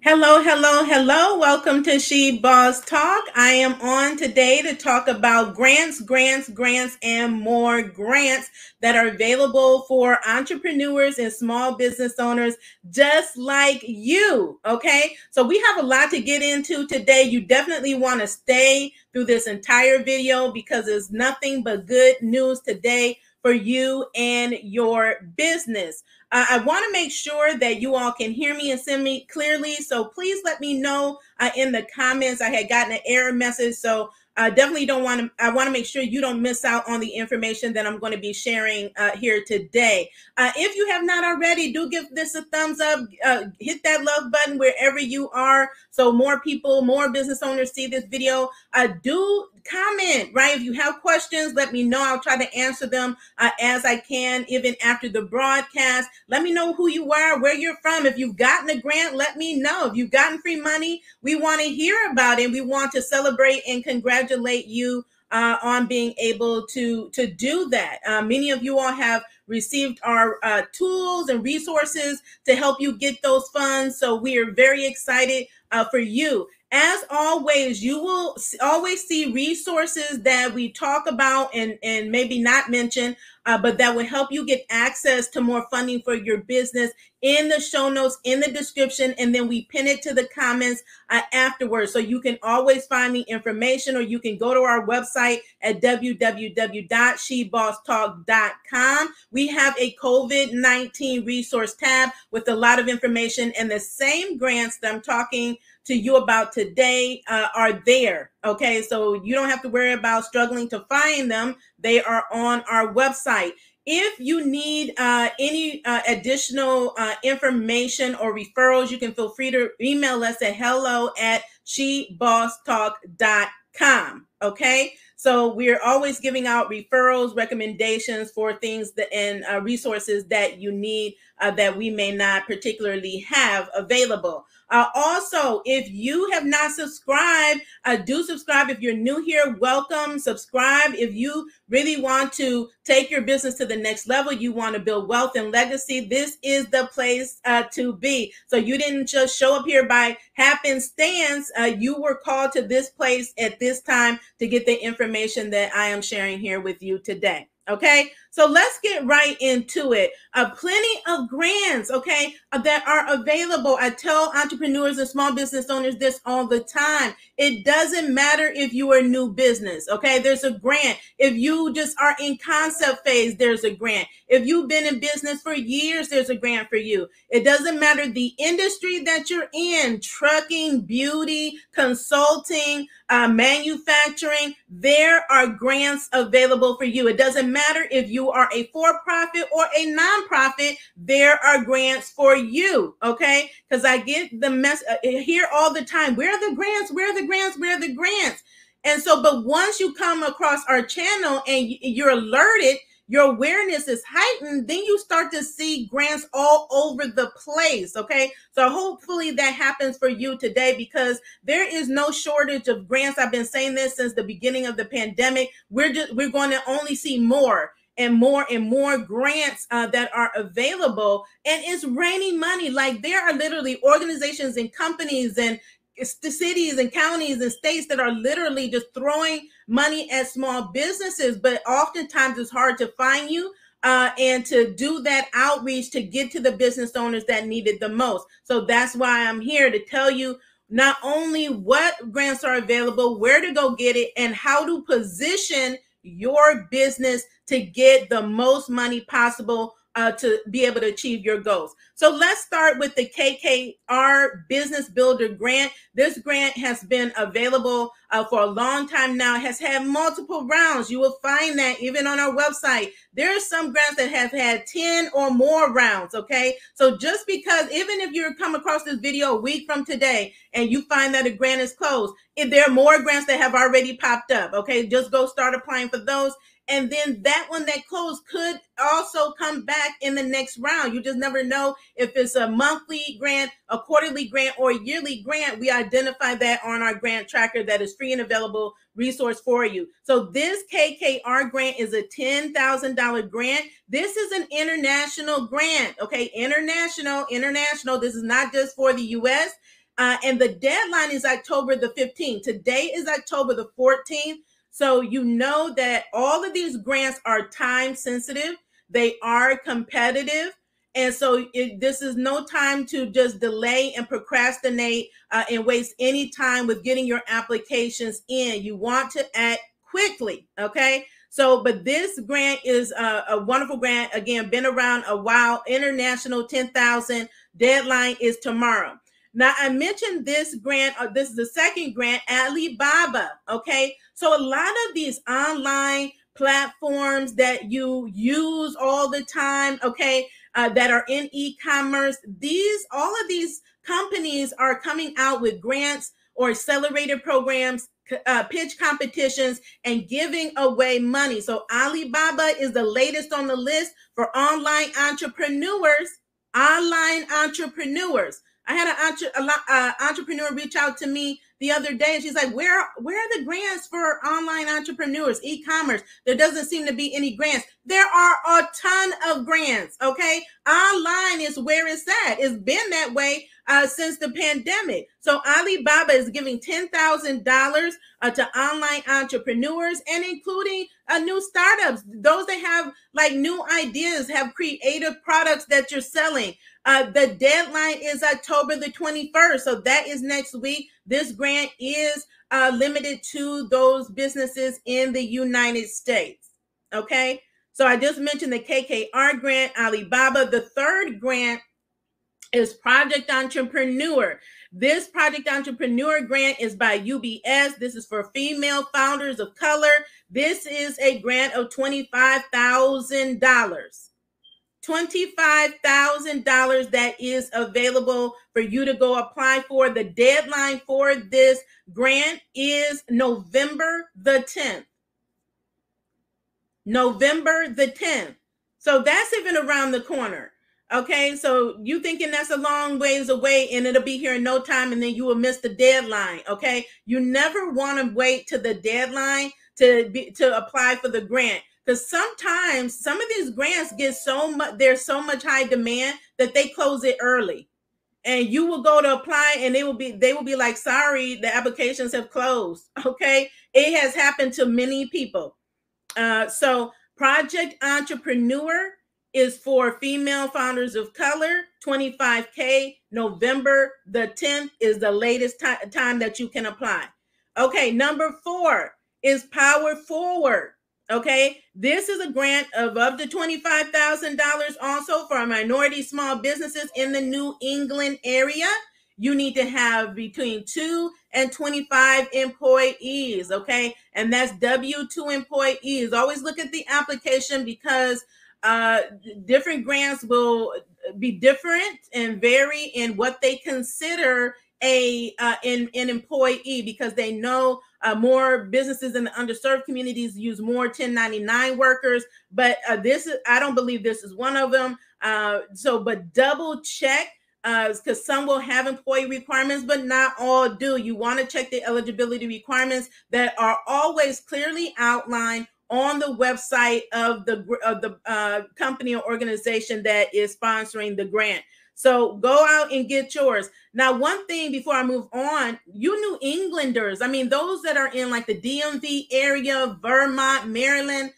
Hello, hello, hello. Welcome to She Boss Talk. I am on today to talk about grants, grants, grants, and more grants that are available for entrepreneurs and small business owners just like you. Okay. So we have a lot to get into today. You definitely want to stay through this entire video because there's nothing but good news today for you and your business. Uh, I want to make sure that you all can hear me and send me clearly. So please let me know uh, in the comments. I had gotten an error message. So I definitely don't want to, I want to make sure you don't miss out on the information that I'm going to be sharing uh, here today. Uh, if you have not already, do give this a thumbs up, uh, hit that love button wherever you are so more people, more business owners see this video. Uh, do comment, right? If you have questions, let me know. I'll try to answer them uh, as I can, even after the broadcast. Let me know who you are, where you're from. If you've gotten a grant, let me know. If you've gotten free money, we want to hear about it. We want to celebrate and congratulate you uh, on being able to to do that. Uh, many of you all have received our uh, tools and resources to help you get those funds. So we are very excited uh, for you. As always, you will always see resources that we talk about and, and maybe not mention, uh, but that will help you get access to more funding for your business in the show notes, in the description, and then we pin it to the comments uh, afterwards. So you can always find the information, or you can go to our website at www.shebosstalk.com. We have a COVID 19 resource tab with a lot of information and the same grants that I'm talking to you about today uh, are there. Okay, so you don't have to worry about struggling to find them. They are on our website. If you need uh, any uh, additional uh, information or referrals, you can feel free to email us at hello at shebosstalk.com. Okay. So we're always giving out referrals, recommendations for things that and uh, resources that you need uh, that we may not particularly have available. Uh, also, if you have not subscribed, uh, do subscribe. If you're new here, welcome. Subscribe. If you really want to take your business to the next level, you want to build wealth and legacy, this is the place uh, to be. So you didn't just show up here by happenstance. Uh, you were called to this place at this time to get the information that I am sharing here with you today. Okay, so let's get right into it. Uh, plenty of grants, okay, uh, that are available. I tell entrepreneurs and small business owners this all the time. It doesn't matter if you are new business, okay? There's a grant. If you just are in concept phase, there's a grant. If you've been in business for years, there's a grant for you. It doesn't matter the industry that you're in trucking, beauty, consulting, uh, manufacturing, there are grants available for you. It doesn't matter if you are a for profit or a nonprofit, there are grants for you. Okay. Because I get the mess uh, here all the time. Where are the grants? Where are the grants? Where are the grants? And so, but once you come across our channel and you're alerted, your awareness is heightened, then you start to see grants all over the place. Okay. So hopefully that happens for you today because there is no shortage of grants. I've been saying this since the beginning of the pandemic. We're just, we're going to only see more and more and more grants uh, that are available and it's raining money like there are literally organizations and companies and cities and counties and states that are literally just throwing money at small businesses, but oftentimes it's hard to find you uh, and to do that outreach to get to the business owners that need it the most. So that's why I'm here to tell you not only what grants are available, where to go get it, and how to position your business to get the most money possible uh, to be able to achieve your goals. So let's start with the KKR Business Builder Grant. This grant has been available uh, for a long time now, it has had multiple rounds. You will find that even on our website. There are some grants that have had 10 or more rounds, okay? So just because, even if you come across this video a week from today and you find that a grant is closed, if there are more grants that have already popped up, okay, just go start applying for those and then that one that closed could also come back in the next round. You just never know if it's a monthly grant, a quarterly grant, or a yearly grant. We identify that on our grant tracker that is free and available resource for you. So this KKR grant is a $10,000 grant. This is an international grant. Okay, international, international. This is not just for the US. Uh, and the deadline is October the 15th. Today is October the 14th. So you know that all of these grants are time sensitive, they are competitive. And so it, this is no time to just delay and procrastinate uh, and waste any time with getting your applications in. You want to act quickly, okay? So, but this grant is a, a wonderful grant. Again, been around a while. International 10,000 deadline is tomorrow. Now, I mentioned this grant, uh, this is the second grant, Alibaba. Okay. So, a lot of these online platforms that you use all the time, okay, uh, that are in e commerce, these, all of these companies are coming out with grants or accelerated programs uh, pitch competitions and giving away money. So Alibaba is the latest on the list for online entrepreneurs. Online entrepreneurs. I had an entre- uh, entrepreneur reach out to me the other day and she's like where where are the grants for online entrepreneurs e-commerce? There doesn't seem to be any grants. There are a ton of grants okay? Online is where it's at. It's been that way uh, since the pandemic. So alibaba is giving $10000 uh, to online entrepreneurs and including uh, new startups. Those that have like new ideas have creative products that you're selling. Uh, the deadline is October the 21st. So that is next week. This grant is uh, limited to those businesses in the United States. Okay. So I just mentioned the KKR grant, Alibaba. The third grant is Project Entrepreneur. This Project Entrepreneur grant is by UBS. This is for female founders of color. This is a grant of $25,000. $25,000 that is available for you to go apply for. The deadline for this grant is November the 10th. November the 10th. So that's even around the corner. Okay, so you thinking that's a long ways away and it'll be here in no time and then you will miss the deadline. Okay, you never want to wait to the deadline to be to apply for the grant because sometimes some of these grants get so much there's so much high demand that they close it early. And you will go to apply and they will be they will be like sorry the applications have closed. Okay? It has happened to many people. Uh, so project entrepreneur is for female founders of color 25k november the 10th is the latest time that you can apply. Okay number four is power forward Okay, this is a grant of up to $25,000 also for minority small businesses in the New England area. You need to have between two and 25 employees. Okay, and that's W 2 employees. Always look at the application because uh, different grants will be different and vary in what they consider a uh, an, an employee because they know uh, more businesses in the underserved communities use more 1099 workers, but uh, this is I don't believe this is one of them. Uh, so, but double check because uh, some will have employee requirements, but not all do. You want to check the eligibility requirements that are always clearly outlined on the website of the of the uh, company or organization that is sponsoring the grant. So go out and get yours. Now, one thing before I move on, you New Englanders, I mean, those that are in like the DMV area, Vermont, Maryland,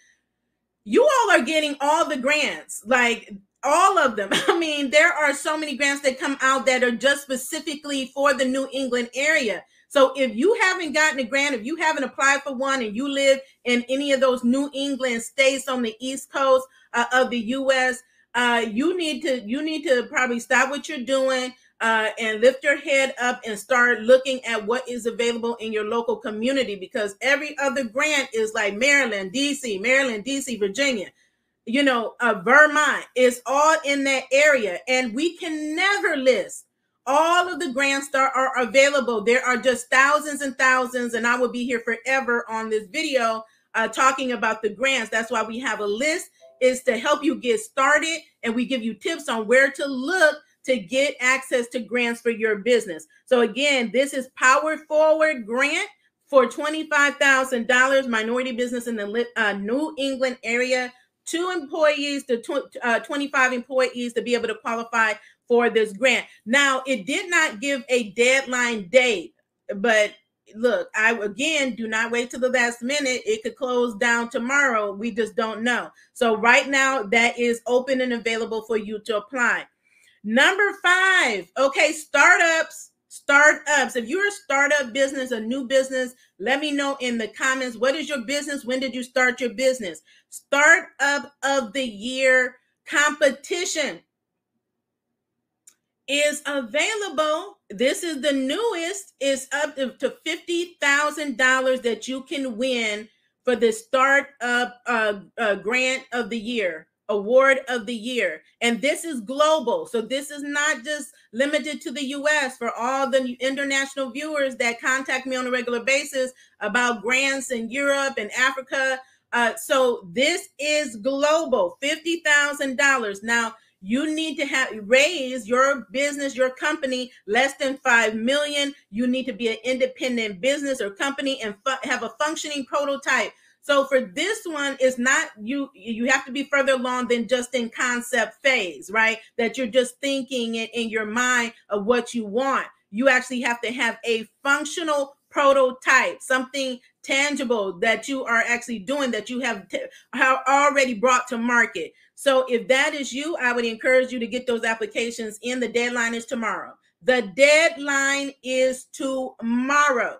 you all are getting all the grants, like all of them. I mean, there are so many grants that come out that are just specifically for the New England area. So if you haven't gotten a grant, if you haven't applied for one and you live in any of those New England states on the East Coast uh, of the US, uh, you need to you need to probably stop what you're doing uh, and lift your head up and start looking at what is available in your local community because every other grant is like Maryland, DC, Maryland, DC, Virginia, you know, uh, Vermont is all in that area, and we can never list all of the grants that are available. There are just thousands and thousands, and I will be here forever on this video uh, talking about the grants. That's why we have a list is to help you get started and we give you tips on where to look to get access to grants for your business. So again, this is Power Forward Grant for $25,000 minority business in the uh, New England area two employees to tw- uh, 25 employees to be able to qualify for this grant. Now, it did not give a deadline date, but look, I again do not wait till the last minute. It could close down tomorrow. We just don't know. So, right now, that is open and available for you to apply. Number five, okay, startups. Startups. If you're a startup business, a new business, let me know in the comments. What is your business? When did you start your business? Startup of the year competition is available. This is the newest. It's up to, to $50,000 that you can win for the startup uh, uh, grant of the year, award of the year. And this is global. So this is not just limited to the US for all the international viewers that contact me on a regular basis about grants in Europe and Africa. Uh, so this is global, $50,000. Now, you need to have raise your business your company less than 5 million. You need to be an independent business or company and fu- have a functioning prototype. So for this one it's not you you have to be further along than just in concept phase right? That you're just thinking it in your mind of what you want. You actually have to have a functional prototype something tangible that you are actually doing that you have, t- have already brought to market so if that is you, I would encourage you to get those applications in. The deadline is tomorrow. The deadline is tomorrow.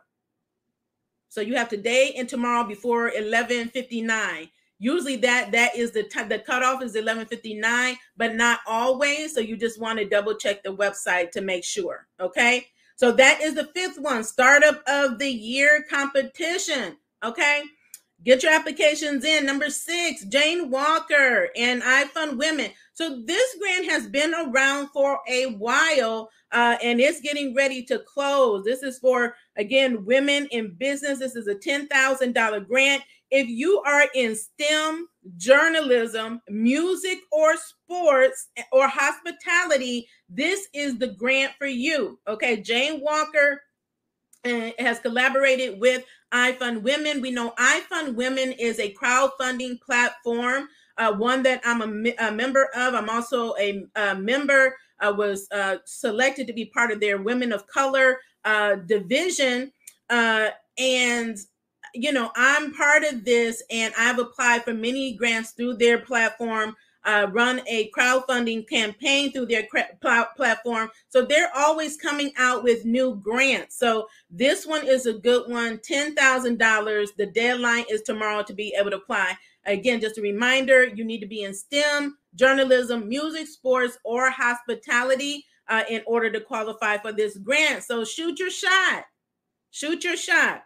So you have today and tomorrow before 11:59. Usually that that is the time the cutoff is 11:59, but not always. So you just want to double check the website to make sure. Okay. So that is the fifth one, startup of the year competition. Okay. Get your applications in. Number six, Jane Walker and iFund Women. So this grant has been around for a while uh, and it's getting ready to close. This is for, again, women in business. This is a $10,000 grant. If you are in STEM, journalism, music, or sports, or hospitality, this is the grant for you. Okay, Jane Walker uh, has collaborated with iFund Women. We know iFund Women is a crowdfunding platform, uh, one that I'm a, a, member of. I'm also a, a member. I was uh, selected to be part of their Women of Color uh, division, uh, and you know I'm part of this, and I've applied for many grants through their platform uh, run a crowdfunding campaign through their pl- platform. So they're always coming out with new grants. So this one is a good one $10,000. The deadline is tomorrow to be able to apply. Again, just a reminder you need to be in STEM, journalism, music, sports, or hospitality uh, in order to qualify for this grant. So shoot your shot. Shoot your shot.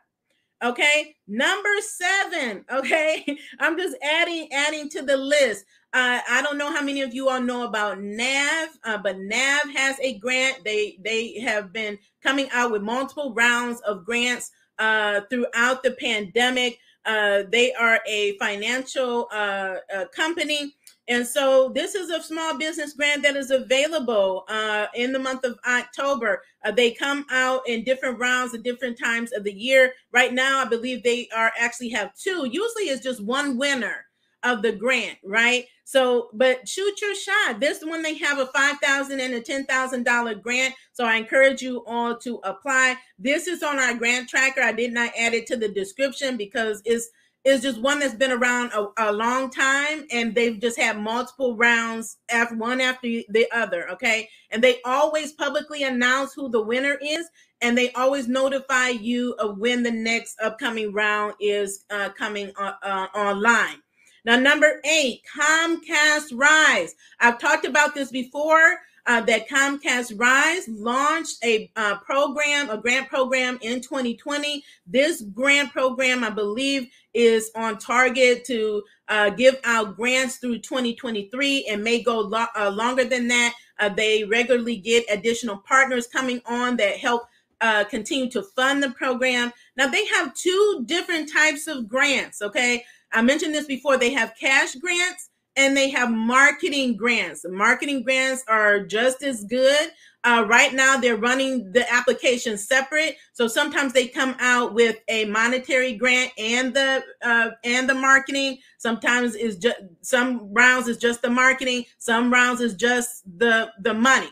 Okay, number seven. Okay, I'm just adding adding to the list. Uh, I don't know how many of you all know about NAV, uh, but NAV has a grant. They they have been coming out with multiple rounds of grants uh, throughout the pandemic. Uh, they are a financial uh, company. And so this is a small business grant that is available uh, in the month of October. Uh, they come out in different rounds at different times of the year. Right now, I believe they are actually have two. Usually, it's just one winner of the grant, right? So, but shoot your shot. This one they have a five thousand and a ten thousand dollar grant. So I encourage you all to apply. This is on our grant tracker. I did not add it to the description because it's it's just one that's been around a, a long time and they've just had multiple rounds after one after the other. Okay. And they always publicly announce who the winner is and they always notify you of when the next upcoming round is uh, coming uh, uh, online. Now, number eight, Comcast Rise. I've talked about this before. Uh, that Comcast Rise launched a uh, program, a grant program in 2020. This grant program, I believe, is on target to uh, give out grants through 2023 and may go lo- uh, longer than that. Uh, they regularly get additional partners coming on that help uh, continue to fund the program. Now, they have two different types of grants, okay? I mentioned this before. They have cash grants and they have marketing grants. marketing grants are just as good. Uh, right now, they're running the application separate. So sometimes they come out with a monetary grant and the uh, and the marketing. Sometimes is just some rounds is just the marketing. Some rounds is just the the money.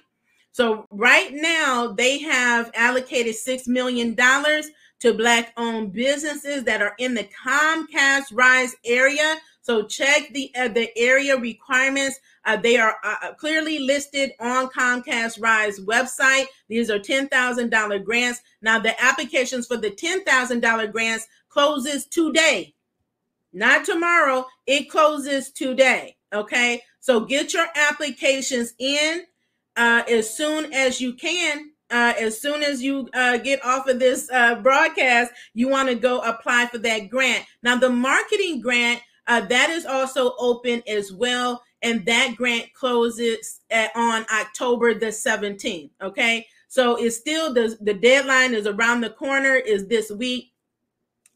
So right now they have allocated six million dollars to black owned businesses that are in the Comcast Rise area. So check the uh, the area requirements. Uh, they are uh, uh clearly listed on Comcast Rise website. These are $10,000 grants. Now the applications for the $10,000 grants closes today. Not tomorrow. It closes today. Okay? So get your applications in uh, as soon as you can. Uh, as soon as you uh, get off of this uh, broadcast, you want to go apply for that grant. Now, the marketing grant uh, that is also open as well, and that grant closes at, on October the 17th. Okay, so it's still the the deadline is around the corner. Is this week?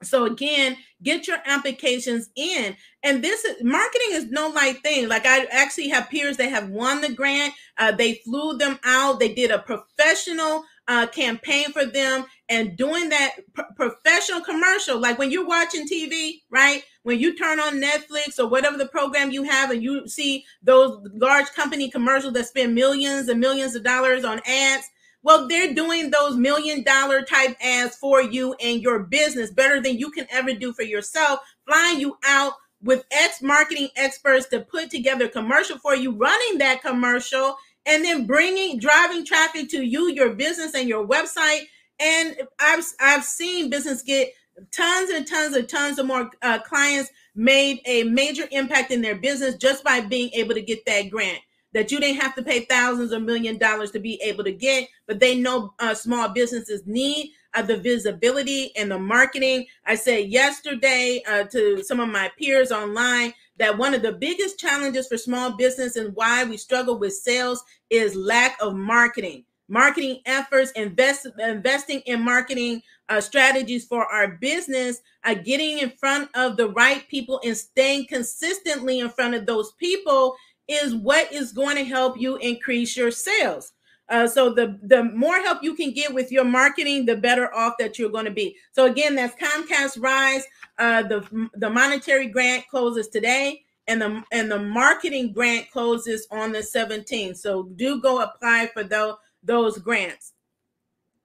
So again, get your applications in. And this is marketing is no light thing. Like I actually have peers that have won the grant. Uh, they flew them out. They did a professional uh, campaign for them and doing that professional commercial. Like when you're watching TV, right? When you turn on Netflix or whatever the program you have, and you see those large company commercials that spend millions and millions of dollars on ads well, they're doing those million dollar type ads for you and your business better than you can ever do for yourself, flying you out with ex marketing experts to put together commercial for you, running that commercial, and then bringing driving traffic to you, your business, and your website. And I've I've seen business get tons and tons and tons of more uh, clients made a major impact in their business just by being able to get that grant that you didn't have to pay thousands or million dollars to be able to get, but they know uh, small businesses need uh, the visibility and the marketing. I said yesterday uh, to some of my peers online that one of the biggest challenges for small business and why we struggle with sales is lack of marketing. Marketing efforts, invest, investing in marketing uh, strategies for our business, uh, getting in front of the right people and staying consistently in front of those people is what is going to help you increase your sales. Uh, so the the more help you can get with your marketing, the better off that you're going to be. So again, that's Comcast Rise. Uh, the the monetary grant closes today, and the and the marketing grant closes on the 17th. So do go apply for those those grants.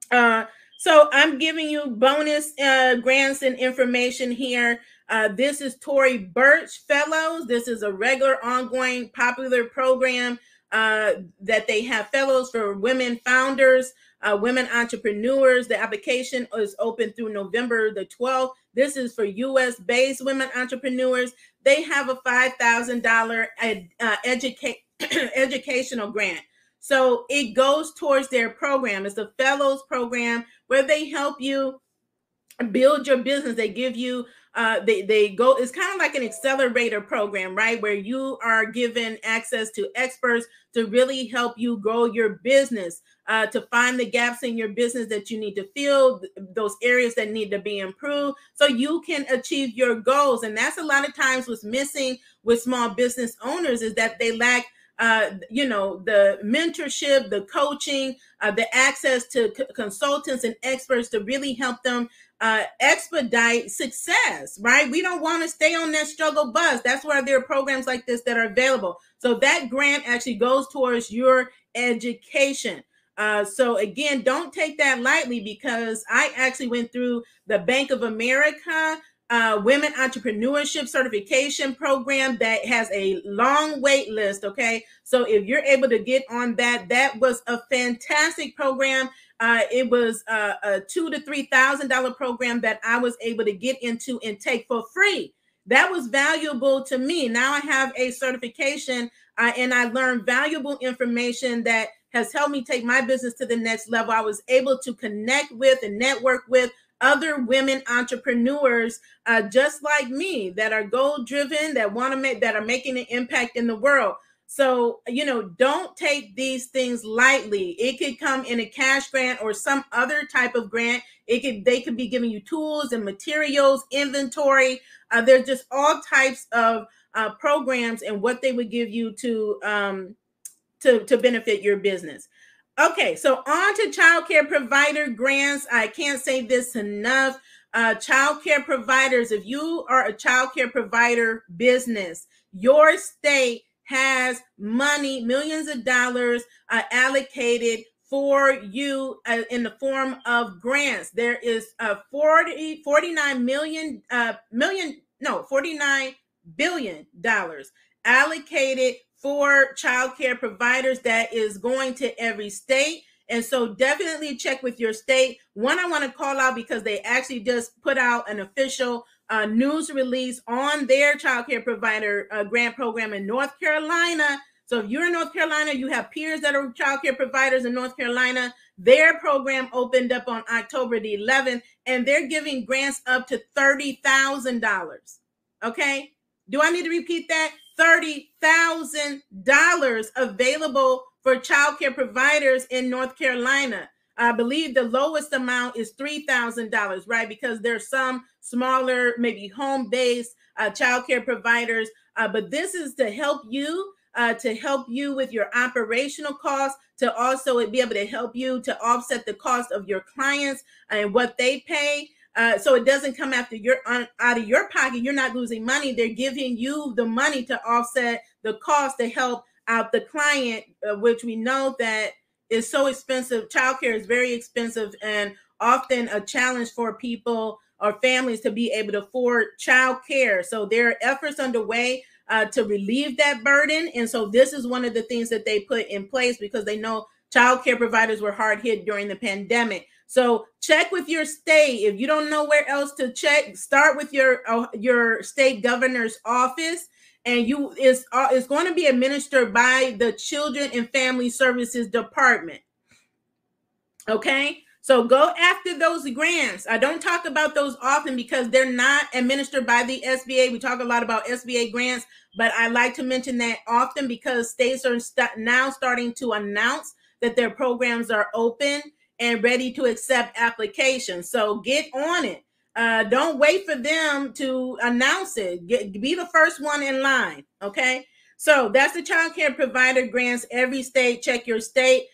Uh, so I'm giving you bonus uh, grants and information here. Uh, this is Tory Burch Fellows. This is a regular, ongoing, popular program uh, that they have fellows for women founders, uh, women entrepreneurs. The application is open through November the 12th. This is for US based women entrepreneurs. They have a $5,000 ed, uh, educa- educational grant. So it goes towards their program. It's a fellows program where they help you build your business. They give you uh, they they go it's kind of like an accelerator program right? Where you are given access to experts to really help you grow your business uh, to find the gaps in your business that you need to fill those areas that need to be improved. So you can achieve your goals. And that's a lot of times what's missing with small business owners is that they lack uh, you know, the mentorship, the coaching, uh, the access to c- consultants and experts to really help them uh, expedite success, right? We don't want to stay on that struggle bus. That's why there are programs like this that are available. So that grant actually goes towards your education. Uh, so again, don't take that lightly because I actually went through the Bank of America uh, Women Entrepreneurship Certification Program that has a long wait list. Okay, so if you're able to get on that, that was a fantastic program. Uh, it was a, a two to three thousand dollar program that I was able to get into and take for free. That was valuable to me. Now I have a certification uh, and I learned valuable information that has helped me take my business to the next level. I was able to connect with and network with other women entrepreneurs uh, just like me that are goal driven, that want to make that are making an impact in the world. So, you know, don't take these things lightly. It could come in a cash grant or some other type of grant. It could they could be giving you tools and materials, inventory. Uh, there's just all types of uh, programs and what they would give you to um, to to benefit your business. Okay, so on to child care provider grants. I can't say this enough. Uh, child care providers, if you are a child care provider business, your state has money, millions of dollars uh, allocated for you uh, in the form of grants. There is a 40, 49 million, uh, million, no, 49 billion dollars allocated for child care providers that is going to every state. And so definitely check with your state. One, I want to call out because they actually just put out an official uh, news release on their child care provider uh, grant program in North Carolina. So if you're in North Carolina, you have peers that are child care providers in North Carolina. Their program opened up on October the 11th, and they're giving grants up to $30,000. Okay. Do I need to repeat that? $30,000 available for child care providers in North Carolina. I believe the lowest amount is $3,000, right? Because there's some smaller, maybe home based uh, child care providers. Uh, but this is to help you, uh, to help you with your operational costs, to also be able to help you to offset the cost of your clients and what they pay. Uh, so it doesn't come after your out of your pocket. You're not losing money. They're giving you the money to offset the cost to help out the client, uh, which we know that is so expensive. Childcare is very expensive and often a challenge for people or families to be able to afford childcare. So there are efforts underway uh, to relieve that burden, and so this is one of the things that they put in place because they know childcare providers were hard hit during the pandemic. So check with your state. If you don't know where else to check, start with your uh, your state governor's office, and you is uh, is going to be administered by the Children and Family Services Department. Okay. So go after those grants. I don't talk about those often because they're not administered by the SBA. We talk a lot about SBA grants, but I like to mention that often because states are st- now starting to announce that their programs are open and ready to accept applications. So get on it. Uh, don't wait for them to announce it. Get, be the first one in line. Okay. So that's the child care provider grants. Every state, check your state.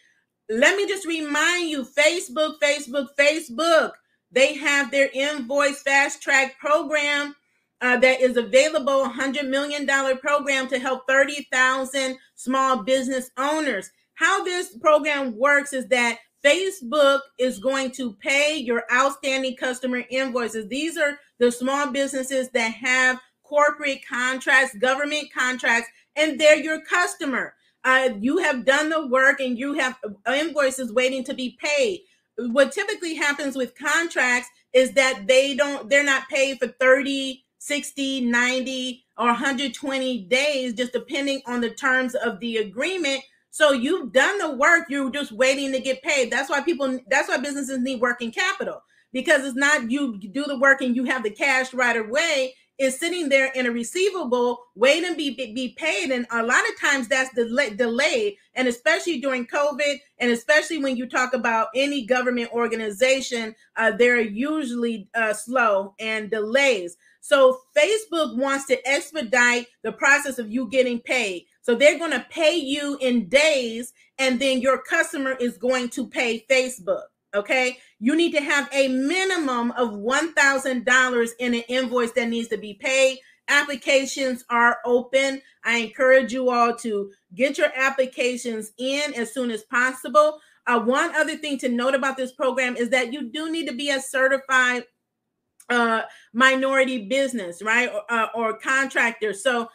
Let me just remind you Facebook, Facebook, Facebook. They have their invoice fast track program uh, that is available $100 million program to help 30,000 small business owners. How this program works is that Facebook is going to pay your outstanding customer invoices. These are the small businesses that have corporate contracts, government contracts, and they're your customer. Uh, you have done the work and you have invoices waiting to be paid. What typically happens with contracts is that they don't, they're not paid for 30, 60, 90, or 120 days, just depending on the terms of the agreement so you've done the work, you're just waiting to get paid. That's why people that's why businesses need working capital because it's not you do the work and you have the cash right away. It's sitting there in a receivable waiting to be, be paid. And a lot of times that's delay, delayed. And especially during COVID, and especially when you talk about any government organization, uh, they're usually uh, slow and delays. So Facebook wants to expedite the process of you getting paid. So they're going to pay you in days, and then your customer is going to pay Facebook. Okay. You need to have a minimum of $1,000 in an invoice that needs to be paid. Applications are open. I encourage you all to get your applications in as soon as possible. Uh, one other thing to note about this program is that you do need to be a certified uh, minority business, right, or, uh, or contractor. So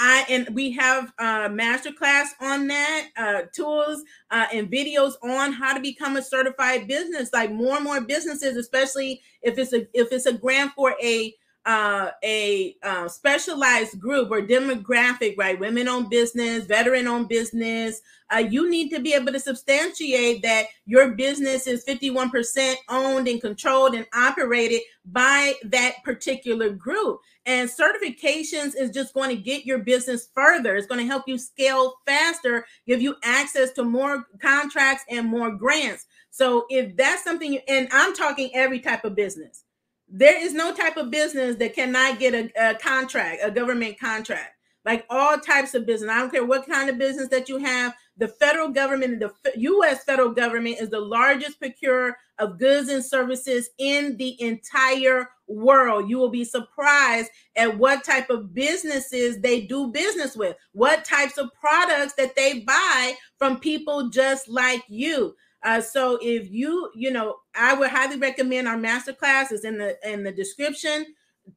I and we have a master class on that, uh, tools uh, and videos on how to become a certified business. Like more and more businesses, especially if it's a if it's a grant for a uh, a uh, specialized group or demographic, right? Women owned business, veteran owned business. Uh, you need to be able to substantiate that your business is 51% owned and controlled and operated by that particular group. And certifications is just going to get your business further. It's going to help you scale faster, give you access to more contracts and more grants. So if that's something, you, and I'm talking every type of business there is no type of business that cannot get a, a, contract, a government contract. Like all types of business. I don't care what kind of business that you have, the federal government, the U.S. federal government is the largest procurer of goods and services in the entire world. You will be surprised at what type of businesses they do business with, what types of products that they buy from people just like you. Uh, so if you, you know, I would highly recommend our master class is in the in the description.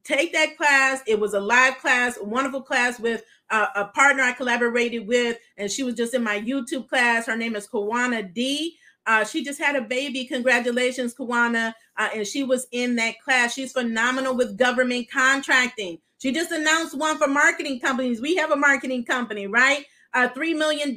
Take that class. It was a live class, a wonderful class with uh, a partner I collaborated with, and she was just in my YouTube class. Her name is Kawana D. Uh, she just had a baby. Congratulations, Kawana. Uh, and she was in that class. She's phenomenal with government contracting. She just announced one for marketing companies. We have a marketing company, right? A $3 million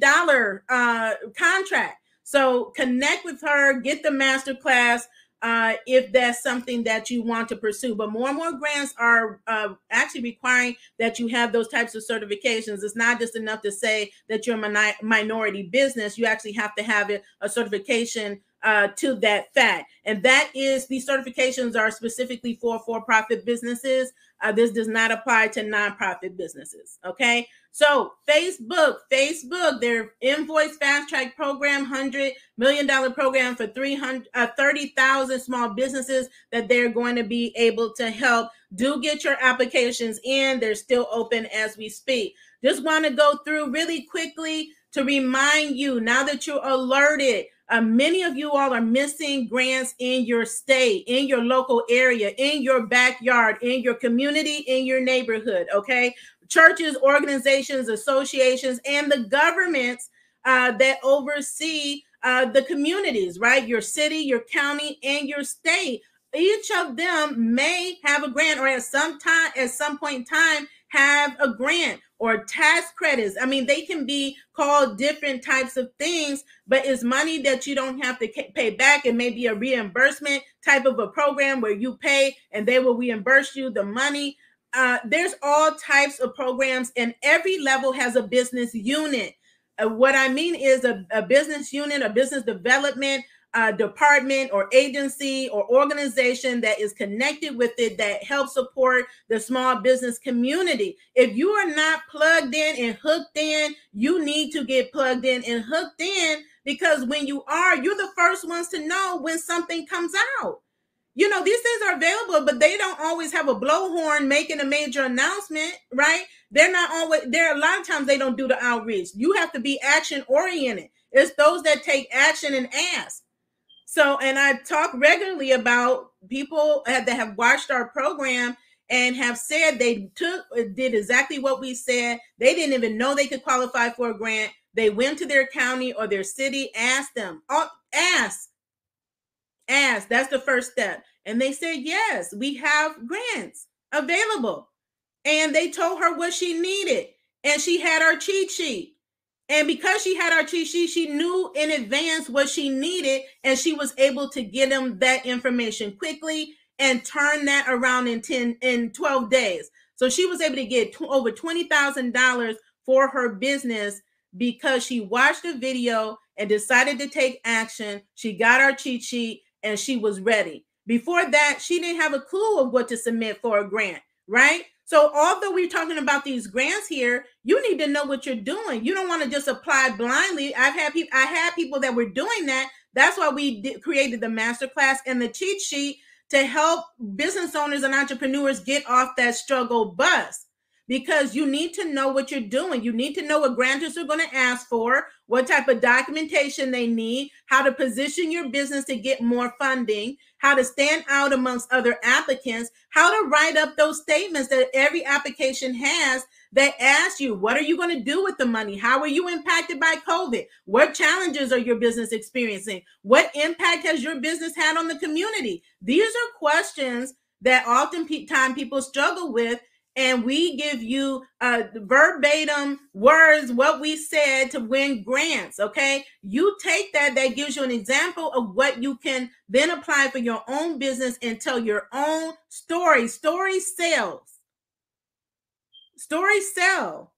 uh, contract. So connect with her, get the master class uh, if that's something that you want to pursue. But more and more grants are uh, actually requiring that you have those types of certifications. It's not just enough to say that you're a min- minority business. You actually have to have it, a certification uh, to that fact. And that is these certifications are specifically for for profit businesses. Uh, this does not apply to nonprofit businesses. Okay. So Facebook, Facebook, their invoice fast track program, hundred million dollar program for 300, uh, 30,000 small businesses that they're going to be able to help. Do get your applications in. They're still open as we speak. Just want to go through really quickly to remind you now that you're alerted. Uh, many of you all are missing grants in your state, in your local area, in your backyard, in your community, in your neighborhood. Okay churches, organizations, associations, and the governments uh, that oversee uh, the communities, right? Your city, your county, and your state. Each of them may have a grant, or at some time, at some point in time, have a grant or tax credits. I mean, they can be called different types of things, but it's money that you don't have to pay back. It may be a reimbursement type of a program where you pay and they will reimburse you the money uh, there's all types of programs, and every level has a business unit. Uh, what I mean is a, a, business unit, a business development uh, department or agency or organization that is connected with it that helps support the small business community. If you are not plugged in and hooked in, you need to get plugged in and hooked in because when you are, you're the first ones to know when something comes out you know these things are available but they don't always have a blowhorn making a major announcement right? They're not always there a lot of times they don't do the outreach. You have to be action oriented. It's those that take action and ask. So and i talk regularly about people that have watched our program and have said they took did exactly what we said. They didn't even know they could qualify for a grant. They went to their county or their city asked them oh, ask ask. That's the first step. And they said, yes, we have grants available. And they told her what she needed. And she had our cheat sheet. And because she had our cheat sheet, she knew in advance what she needed. And she was able to get them that information quickly and turn that around in 10 in 12 days. So she was able to get t- over $20,000 for her business because she watched the video and decided to take action. She got our cheat sheet and she was ready. Before that, she didn't have a clue of what to submit for a grant, right? So, although we're talking about these grants here, you need to know what you're doing. You don't want to just apply blindly. I've had people, I had people that were doing that. That's why we created the masterclass and the cheat sheet to help business owners and entrepreneurs get off that struggle bus because you need to know what you're doing. You need to know what grantors are going to ask for, what type of documentation they need, how to position your business to get more funding, how to stand out amongst other applicants, how to write up those statements that every application has that ask you, what are you going to do with the money? How are you impacted by COVID? What challenges are your business experiencing? What impact has your business had on the community? These are questions that often time people struggle with and we give you uh, verbatim words what we said to win grants okay? You take that that gives you an example of what you can then apply for your own business and tell your own story. Story sells. Stories sell.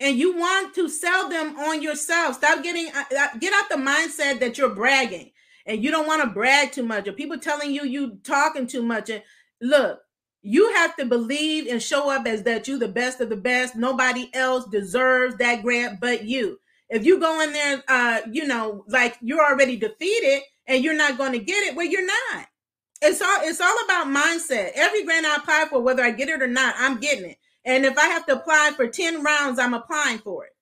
And you want to sell them on yourself. Stop getting uh, uh, get out the mindset that you're bragging and you don't want to brag too much or people telling you you talking too much. And look you have to believe and show up as that you the best of the best nobody else deserves that grant but you If you go in there, uh, you know, like you're already defeated and you're not going to get it, well, you're not. It's all it's all about mindset. Every grant I apply for, whether I get it or not, I'm getting it. And if I have to apply for 10 rounds, I'm applying for it.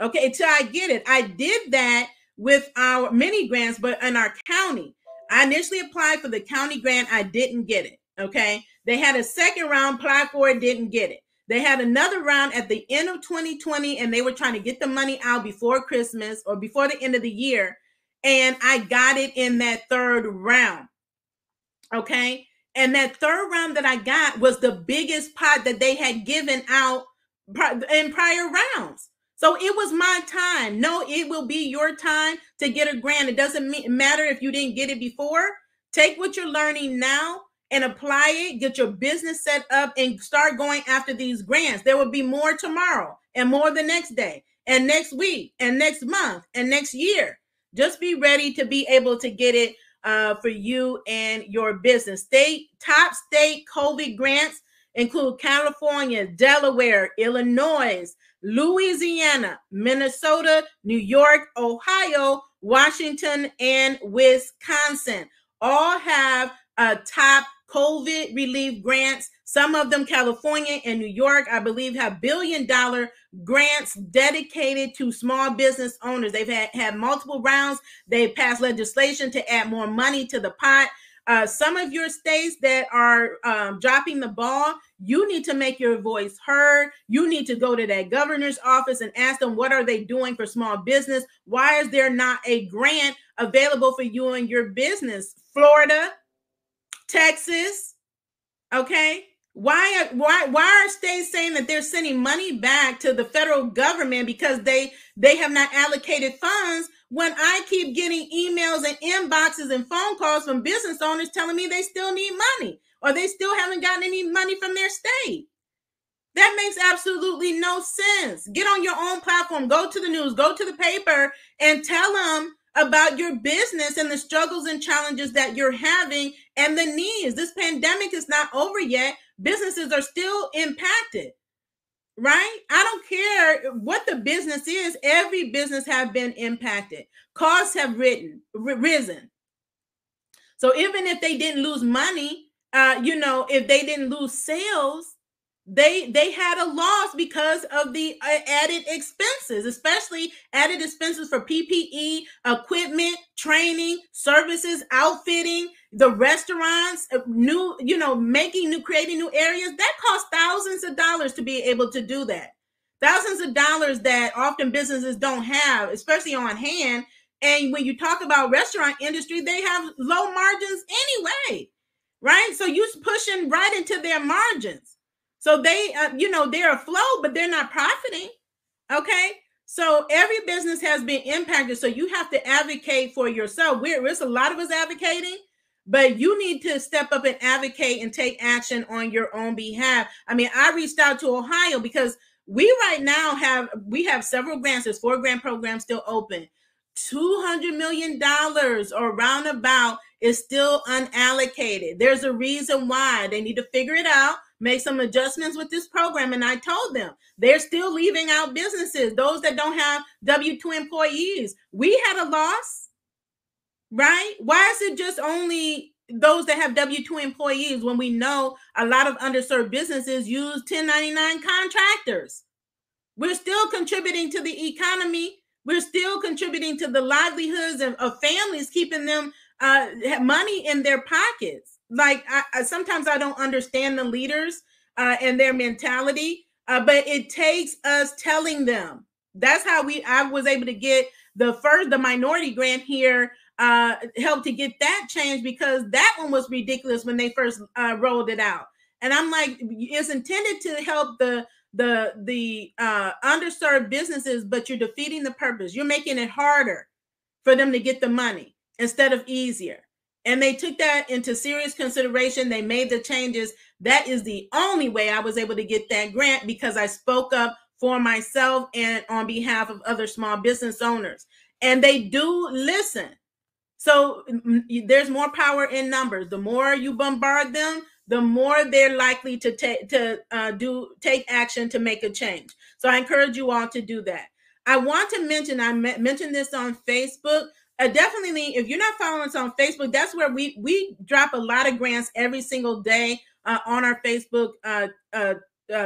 Okay, until I get it. I did that with our mini grants, but in our county. I initially applied for the county grant. I didn't get it. Okay. They had a second round, applied for it, didn't get it. They had another round at the end of 2020, and they were trying to get the money out before Christmas or before the end of the year. And I got it in that third round. Okay. And that third round that I got was the biggest pot that they had given out in prior rounds. So it was my time. No, it will be your time to get a grant. It doesn't matter if you didn't get it before. Take what you're learning now and apply it, get your business set up, and start going after these grants. There will be more tomorrow, and more the next day, and next week, and next month, and next year. Just be ready to be able to get it uh, for you and your business. State top state COVID grants include California, Delaware, Illinois, Louisiana, Minnesota, New York, Ohio, Washington, and Wisconsin all have a top COVID relief grants. Some of them, California and New York, I believe, have billion dollar grants dedicated to small business owners. They've had, had multiple rounds. They've passed legislation to add more money to the pot. Uh, some of your states that are um, dropping the ball, you need to make your voice heard. You need to go to that governor's office and ask them what are they doing for small business? Why is there not a grant available for you and your business? Florida, Texas, okay? Why why why are states saying that they're sending money back to the federal government because they they have not allocated funds when I keep getting emails and inboxes and phone calls from business owners telling me they still need money or they still haven't gotten any money from their state. That makes absolutely no sense. Get on your own platform, go to the news, go to the paper, and tell them about your business and the struggles and challenges that you're having and the needs. This pandemic is not over yet. Businesses are still impacted right? I don't care what the business is. Every business have been impacted. Costs have written, risen. So even if they didn't lose money, uh, you know, if they didn't lose sales, they they had a loss because of the uh, added expenses especially added expenses for ppe equipment training services outfitting the restaurants uh, new you know making new creating new areas. That costs thousands of dollars to be able to do that. Thousands of dollars that often businesses don't have especially on hand. And when you talk about restaurant industry they have low margins anyway right? So you're pushing right into their margins so they, uh, you know, they're afloat, but they're not profiting. Okay. So every business has been impacted. So you have to advocate for yourself. We're, there's a lot of us advocating, but you need to step up and advocate and take action on your own behalf. I mean, I reached out to Ohio because we right now have we have several grants. There's four grant programs still open. Two hundred million dollars or roundabout is still unallocated. There's a reason why they need to figure it out make some adjustments with this program. And I told them they're still leaving out businesses, those that don't have W 2 employees. We had a loss, right? Why is it just only those that have W 2 employees when we know a lot of underserved businesses use 1099 contractors? We're still contributing to the economy. We're still contributing to the livelihoods of, of families, keeping them uh, money in their pockets like I, I, sometimes I don't understand the leaders uh, and their mentality, uh, but it takes us telling them. That's how we. I was able to get the first the minority grant here. Uh, helped to get that change because that one was ridiculous when they first uh, rolled it out. And I'm like, it's intended to help the the the uh, underserved businesses, but you're defeating the purpose. You're making it harder for them to get the money instead of easier and they took that into serious consideration. They made the changes. That is the only way I was able to get that grant because I spoke up for myself and on behalf of other small business owners. And they do listen. So there's more power in numbers. The more you bombard them, the more they're likely to take to uh, do take action to make a change. So I encourage you all to do that. I want to mention, I mentioned this on Facebook. Uh, definitely, if you're not following us on Facebook, that's where we we drop a lot of grants every single day uh, on our Facebook uh, uh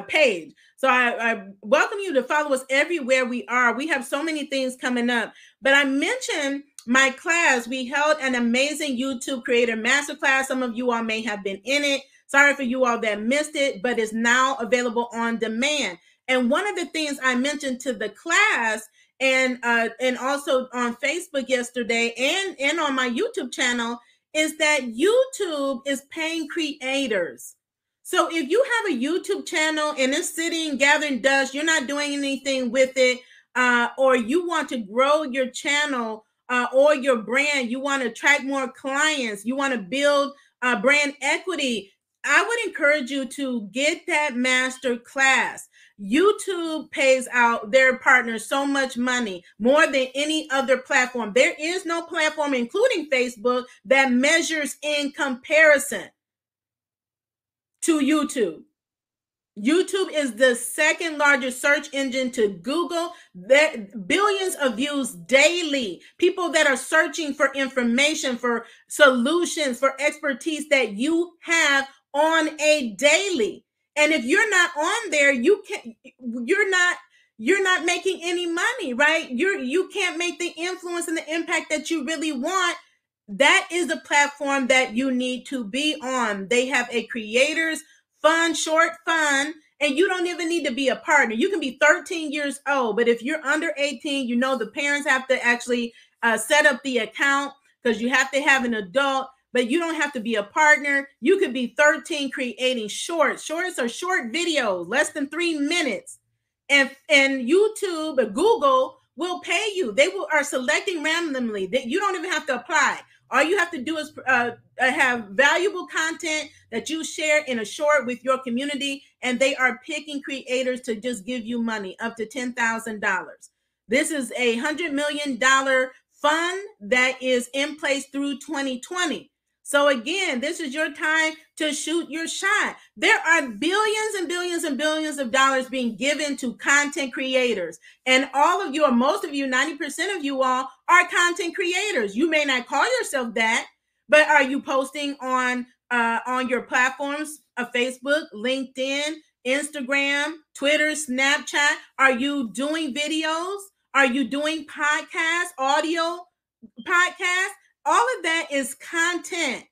page. So I, I, welcome you to follow us everywhere we are. We have so many things coming up. But I mentioned my class. We held an amazing YouTube creator masterclass. Some of you all may have been in it. Sorry for you all that missed it, but it's now available on demand. And one of the things I mentioned to the class and uh, and also on Facebook yesterday and and on my YouTube channel is that YouTube is paying creators. So if you have a YouTube channel and it's sitting gathering dust, you're not doing anything with it, uh, or you want to grow your channel uh, or your brand, you want to attract more clients, you want to build uh, brand equity, I would encourage you to get that master class. YouTube pays out their partners so much money, more than any other platform. There is no platform, including Facebook, that measures in comparison to YouTube. YouTube is the second largest search engine to Google. There billions of views daily. People that are searching for information, for solutions, for expertise that you have on a daily. And if you're not on there, you can you're not you're not making any money, right? You're you can't make the influence and the impact that you really want. That is the platform that you need to be on. They have a creators fun, short fun, and you don't even need to be a partner. You can be 13 years old, but if you're under 18, you know the parents have to actually uh, set up the account because you have to have an adult but you don't have to be a partner. You could be 13 creating shorts. Shorts are short videos, less than three minutes. And, and YouTube or Google will pay you. They will are selecting randomly that you don't even have to apply. All you have to do is uh, uh, have valuable content that you share in a short with your community, and they are picking creators to just give you money up to ten thousand dollars. This is a hundred million dollar fund that is in place through 2020. So again, this is your time to shoot your shot. There are billions and billions and billions of dollars being given to content creators. And all of you, or most of you, 90% of you all are content creators. You may not call yourself that, but are you posting on uh, on your platforms of Facebook, LinkedIn, Instagram, Twitter, Snapchat? Are you doing videos? Are you doing podcasts, audio podcasts? All of that is content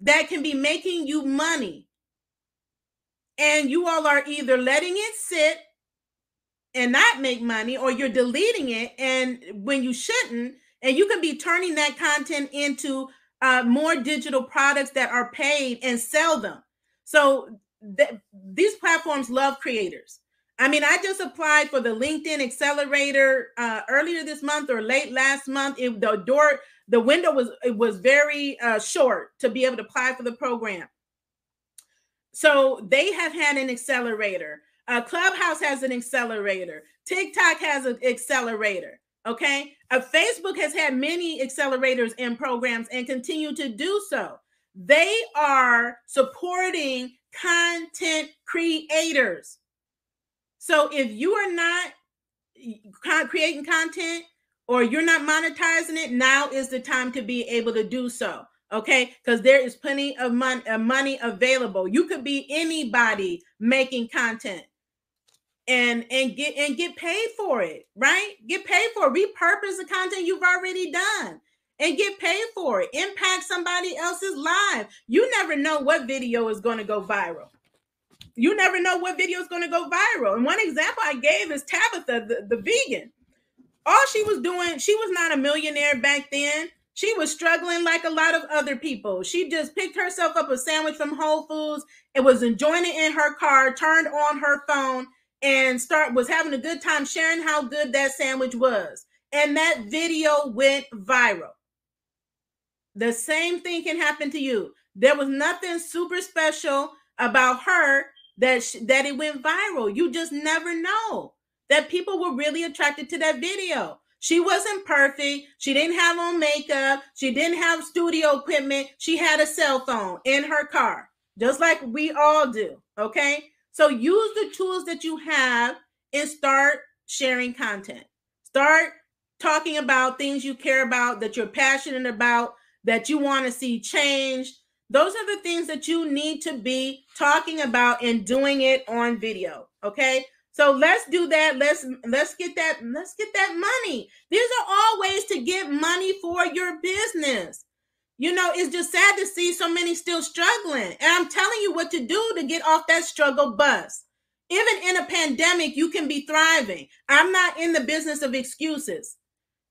that can be making you money. And you all are either letting it sit and not make money, or you're deleting it and when you shouldn't, and you can be turning that content into uh, more digital products that are paid and sell them. So th- these platforms love creators. I mean, I just applied for the LinkedIn Accelerator uh, earlier this month or late last month. It, the door the window was it was very uh, short to be able to apply for the program. So they have had an accelerator. Uh, Clubhouse has an accelerator. TikTok has an accelerator. Okay. Uh, Facebook has had many accelerators and programs and continue to do so. They are supporting content creators. So if you are not creating content, or you're not monetizing it, now is the time to be able to do so. Okay, because there is plenty of money, uh, money available. You could be anybody making content and and get and get paid for it, right? Get paid for it. Repurpose the content you've already done and get paid for it. Impact somebody else's life. You never know what video is going to go viral. You never know what video is going to go viral. And one example I gave is Tabitha, the, the vegan all she was doing, she was not a millionaire back then. She was struggling like a lot of other people. She just picked herself up a sandwich from Whole Foods and was enjoying it in her car, turned on her phone, and start was having a good time sharing how good that sandwich was. And that video went viral. The same thing can happen to you. There was nothing super special about her that sh- that it went viral. You just never know that people were really attracted to that video. She wasn't perfect. She didn't have on makeup. She didn't have studio equipment. She had a cell phone in her car, just like we all do. Okay. So use the tools that you have and start sharing content. Start talking about things you care about, that you're passionate about, that you want to see changed. Those are the things that you need to be talking about and doing it on video. Okay. So let's do that. Let's let's get that let's get that money. These are all ways to get money for your business. You know, it's just sad to see so many still struggling. And I'm telling you what to do to get off that struggle bus. Even in a pandemic, you can be thriving. I'm not in the business of excuses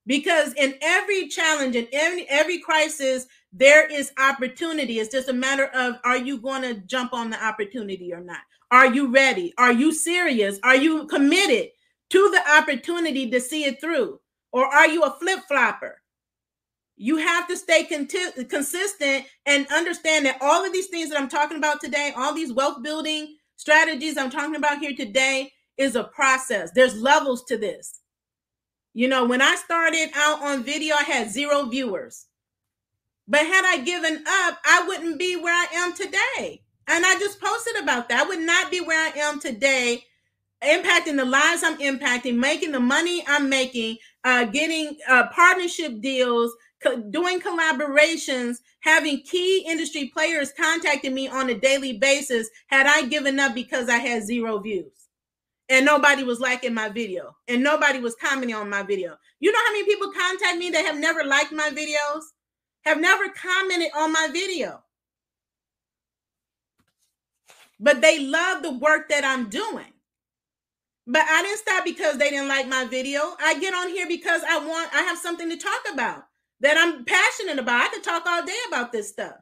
because in every challenge and every every crisis there is opportunity it's just a matter of are you going to jump on the opportunity or not are you ready? Are you serious? Are you committed to the opportunity to see it through? Or are you a flip-flopper you have to stay conti- consistent and understand that all of these things that i'm talking about today all these wealth building strategies i'm talking about here today is a process. There's levels to this. You know, when I started out on video, I had zero viewers. But had I given up, I wouldn't be where I am today. And I just posted about that. I would not be where I am today, impacting the lives I'm impacting, making the money I'm making, uh, getting uh, partnership deals, co- doing collaborations, having key industry players contacting me on a daily basis. Had I given up because I had zero views? and nobody was liking my video and nobody was commenting on my video. You know how many people contact me that have never liked my videos, have never commented on my video, but they love the work that I'm doing. But I didn't stop because they didn't like my video. I get on here because I want, I have something to talk about that I'm passionate about. I could talk all day about this stuff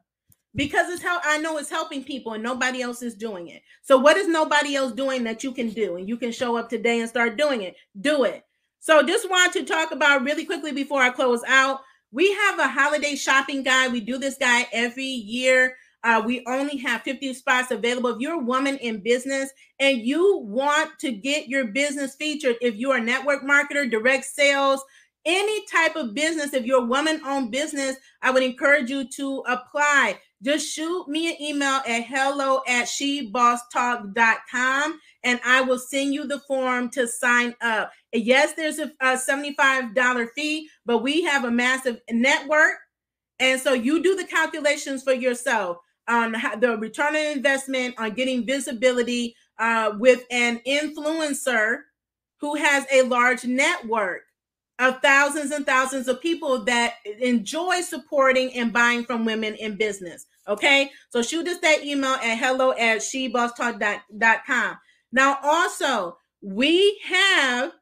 because it's how I know it's helping people and nobody else is doing it. So what is nobody else doing that you can do and you can show up today and start doing it? Do it. So just want to talk about really quickly before I close out. We have a holiday shopping guide. We do this guide every year. Uh, we only have 50 spots available. If you're a woman in business and you want to get your business featured, if you're a network marketer, direct sales, any type of business, if you're a woman owned business, I would encourage you to apply just shoot me an email at hello at shebosstalk.com and I will send you the form to sign up. Yes, there's a, a $75 fee, but we have a massive network. And so you do the calculations for yourself on the return on investment on getting visibility uh, with an influencer who has a large network of thousands and thousands of people that enjoy supporting and buying from women in business. Okay. So shoot us that email at hello at shebosstalk.com. Now, also, we have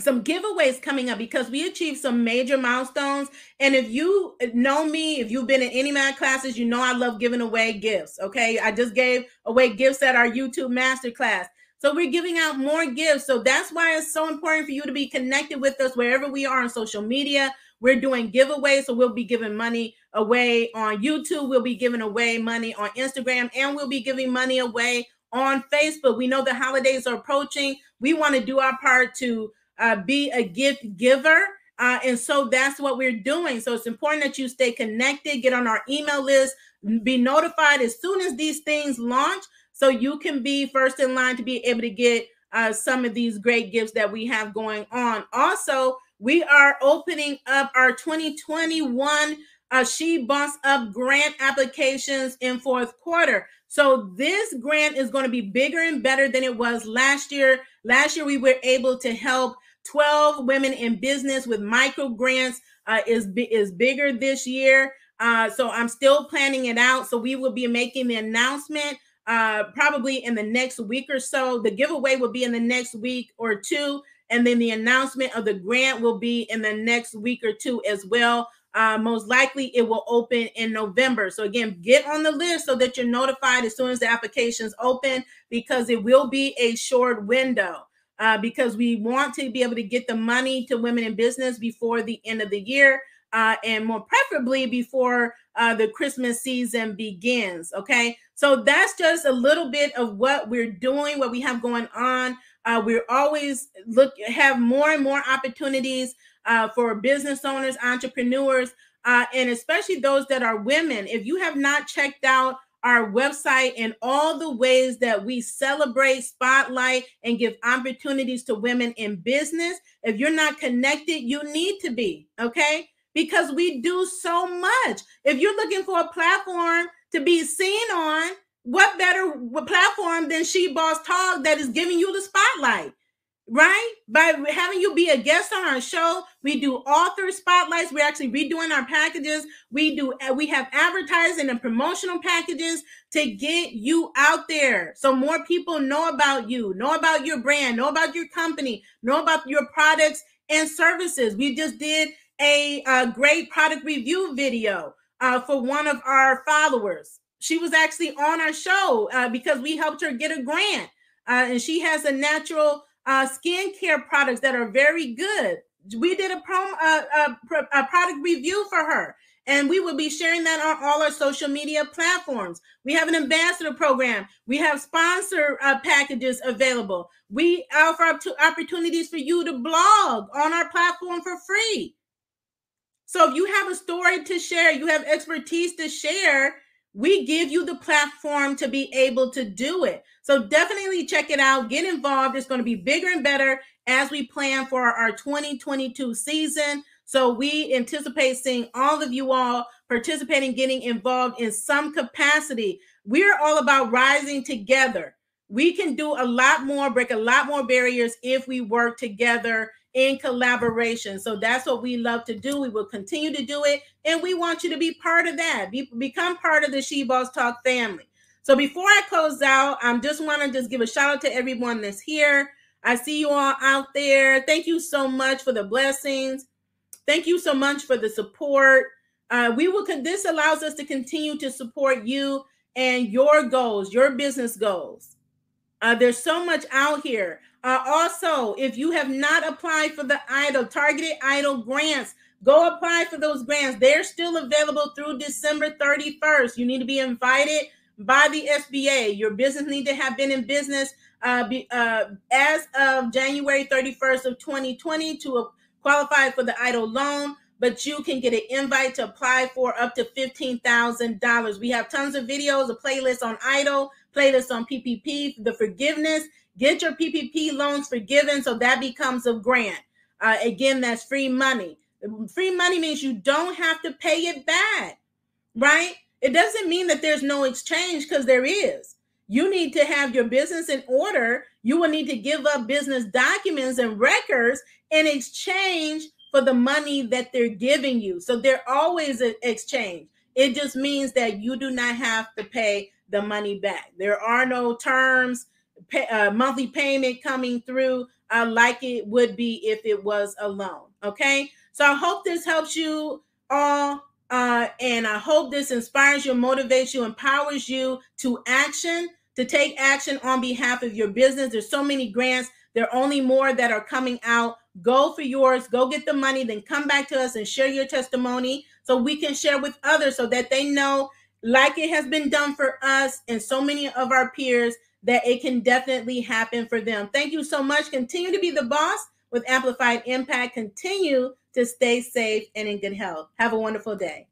some giveaways coming up because we achieved some major milestones. And if you know me, if you've been in any of my classes, you know I love giving away gifts. Okay. I just gave away gifts at our YouTube masterclass. So we're giving out more gifts. So that's why it's so important for you to be connected with us wherever we are on social media. We're doing giveaways. So we'll be giving money away on YouTube. We'll be giving away money on Instagram and we'll be giving money away on Facebook. We know the holidays are approaching. We want to do our part to uh, be a gift giver. Uh, and so that's what we're doing. So it's important that you stay connected, get on our email list, be notified as soon as these things launch so you can be first in line to be able to get uh, some of these great gifts that we have going on. Also, we are opening up our 2021 uh, She Boss Up grant applications in fourth quarter. So this grant is going to be bigger and better than it was last year. Last year, we were able to help 12 women in business with micro grants. Uh, is is bigger this year. Uh, so I'm still planning it out. So we will be making the announcement uh, probably in the next week or so. The giveaway will be in the next week or two. And then the announcement of the grant will be in the next week or two as well. Uh, most likely it will open in November. So again, get on the list so that you're notified as soon as the applications open because it will be a short window. Uh, because we want to be able to get the money to women in business before the end of the year uh, and more preferably before uh, the Christmas season begins. Okay, so that's just a little bit of what we're doing, what we have going on. Uh, we're always look have more and more opportunities uh, for business owners, entrepreneurs, uh, and especially those that are women. If you have not checked out our website and all the ways that we celebrate, spotlight, and give opportunities to women in business. If you're not connected, you need to be, okay? Because we do so much. If you're looking for a platform to be seen on, what better platform than She Boss Talk that is giving you the spotlight? Right? By having you be a guest on our show, we do author spotlights. We're actually redoing our packages. We do uh, we have advertising and promotional packages to get you out there, so more people know about you, know about your brand, know about your company, know about your products and services. We just did a, a great product review video uh, for one of our followers. She was actually on our show uh, because we helped her get a grant, uh, and she has a natural uh, skincare products that are very good. We did a, prom, uh, a, a product review for her, and we will be sharing that on all our social media platforms. We have an ambassador program. We have sponsor uh, packages available. We offer up to opportunities for you to blog on our platform for free. So if you have a story to share, you have expertise to share, we give you the platform to be able to do it. So definitely check it out. Get involved. It's going to be bigger and better as we plan for our 2022 season. So we anticipate seeing all of you all participating, getting involved in some capacity. We're all about rising together. We can do a lot more, break a lot more barriers if we work together in collaboration. So that's what we love to do. We will continue to do it. And we want you to be part of that. Be, become part of the She Boss Talk family. So before I close out, I am just want to just give a shout out to everyone that's here. I see you all out there. Thank you so much for the blessings. Thank you so much for the support. Uh, we will. This allows us to continue to support you and your goals, your business goals. Uh, there's so much out here. Uh, also, if you have not applied for the EIDL targeted EIDL grants, go apply for those grants. They're still available through December 31st. You need to be invited by the SBA. Your business need to have been in business uh, be, uh, as of January 31st of 2020 to qualify for the EIDL loan. But you can get an invite to apply for up to $15,000. We have tons of videos, a playlist on EIDL, playlist on PPP, the forgiveness. Get your PPP loans forgiven so that becomes a grant. Uh, again, that's free money. Free money means you don't have to pay it back, right? It doesn't mean that there's no exchange because there is. You need to have your business in order. You will need to give up business documents and records in exchange for the money that they're giving you. So they're always an exchange. It just means that you do not have to pay the money back. There are no terms, pay, uh, monthly payment coming through uh, like it would be if it was a loan. Okay. So I hope this helps you all uh, and I hope this inspires you, motivates you, empowers you to action, to take action on behalf of your business. There's so many grants. There are only more that are coming out. Go for yours, go get the money, then come back to us and share your testimony so we can share with others so that they know, like it has been done for us and so many of our peers, that it can definitely happen for them. Thank you so much. Continue to be the boss with Amplified Impact. Continue to stay safe and in good health. Have a wonderful day.